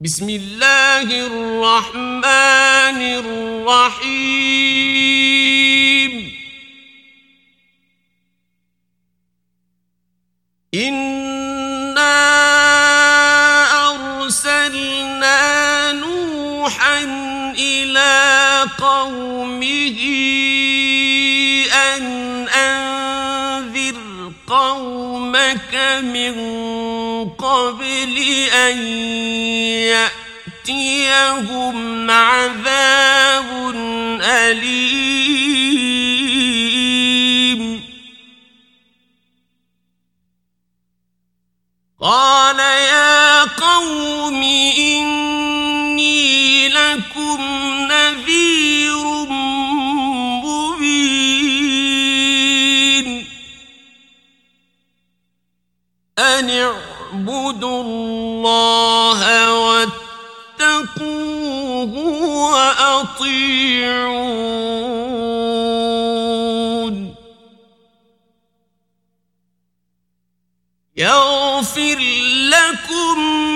بسم الله الرحمن الرحيم إنا أرسلنا نوحا إلى قومه قومك من قبل أن يأتيهم عذاب أليم. اعبدوا الله واتقوه وأطيعون. يغفر لكم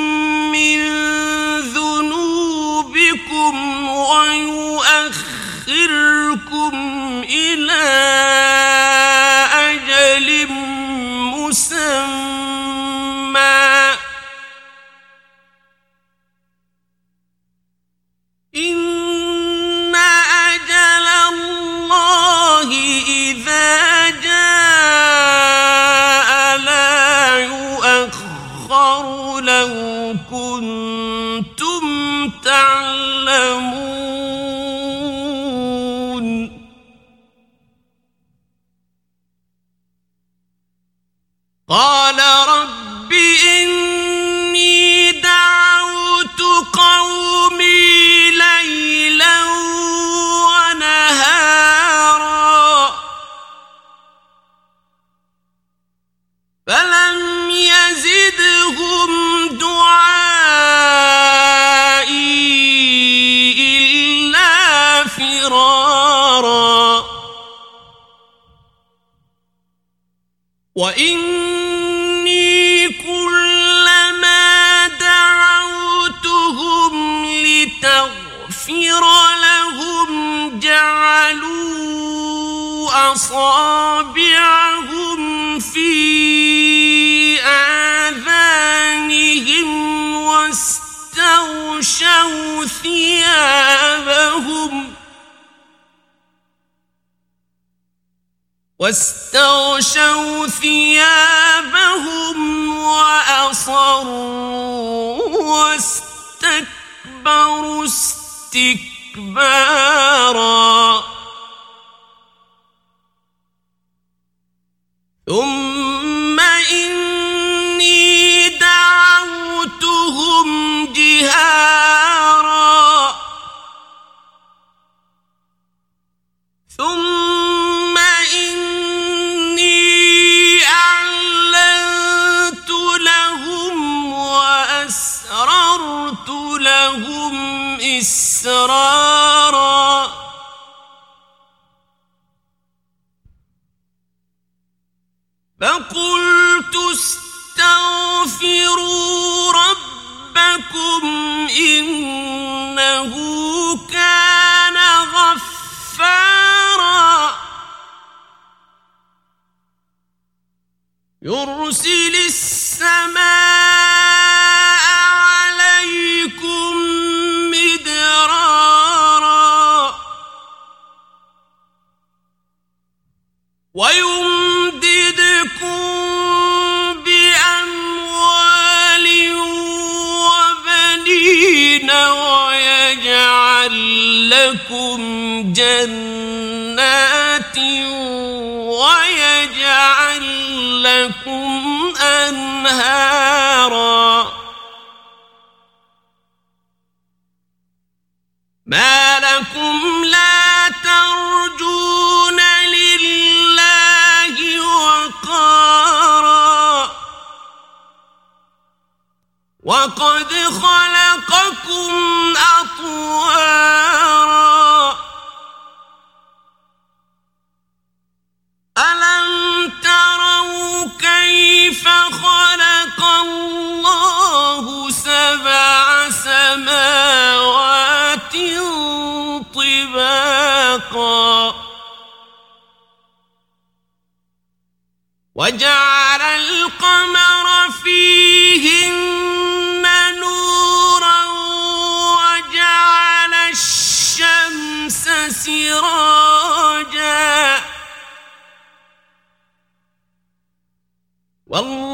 وإني كلما دعوتهم لتغفر لهم جعلوا أصابعهم واستغشوا ثيابهم وأصروا واستكبروا استكبارا يرسل السماء أنهارا ما لكم لا ترجون لله وقارا. وقد خلقكم أطوارا. وجعل القمر فيهن نورا وجعل الشمس سراجا. والله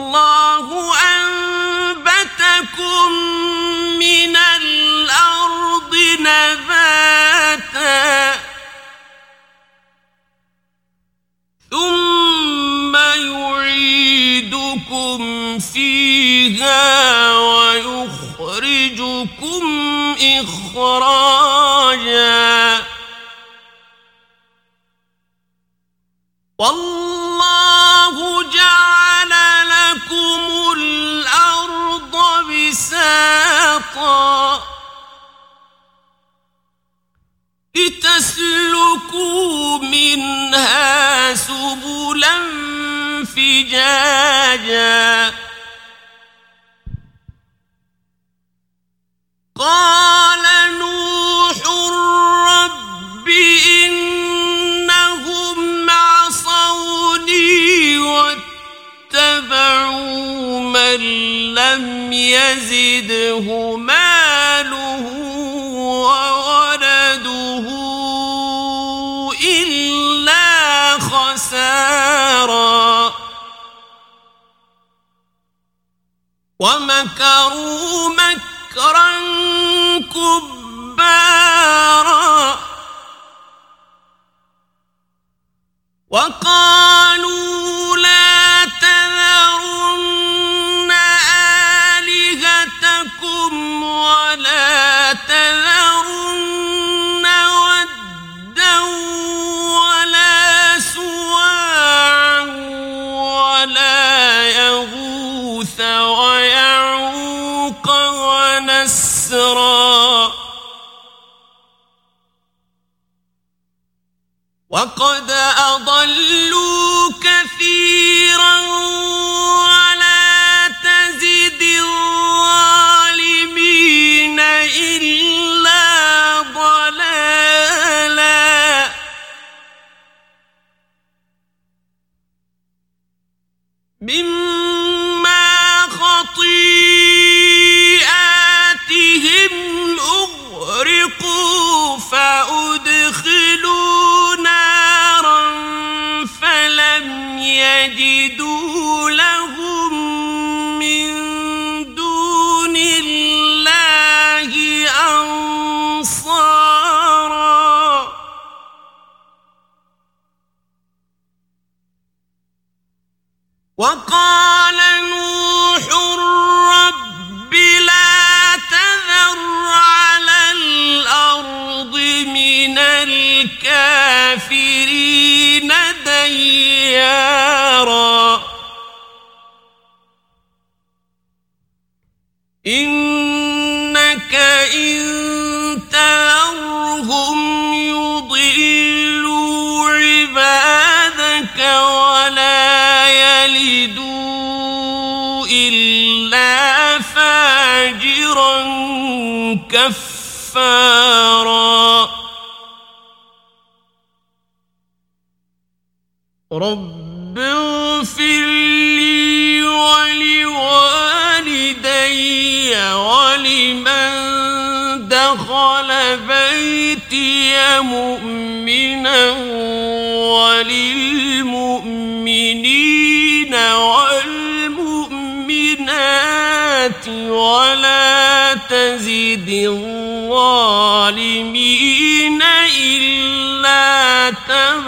فيها ويخرجكم إخراجا. والله ومكروا مكرا كبارا. وقد وقال نوح رب لا تذر على الأرض من الكافرين. إلا فاجرا كفارا. رب اغفر لي ولوالدي ولمن دخل بيتي مؤمنا وللمؤمنين ولا تزد الظالمين إلا تبا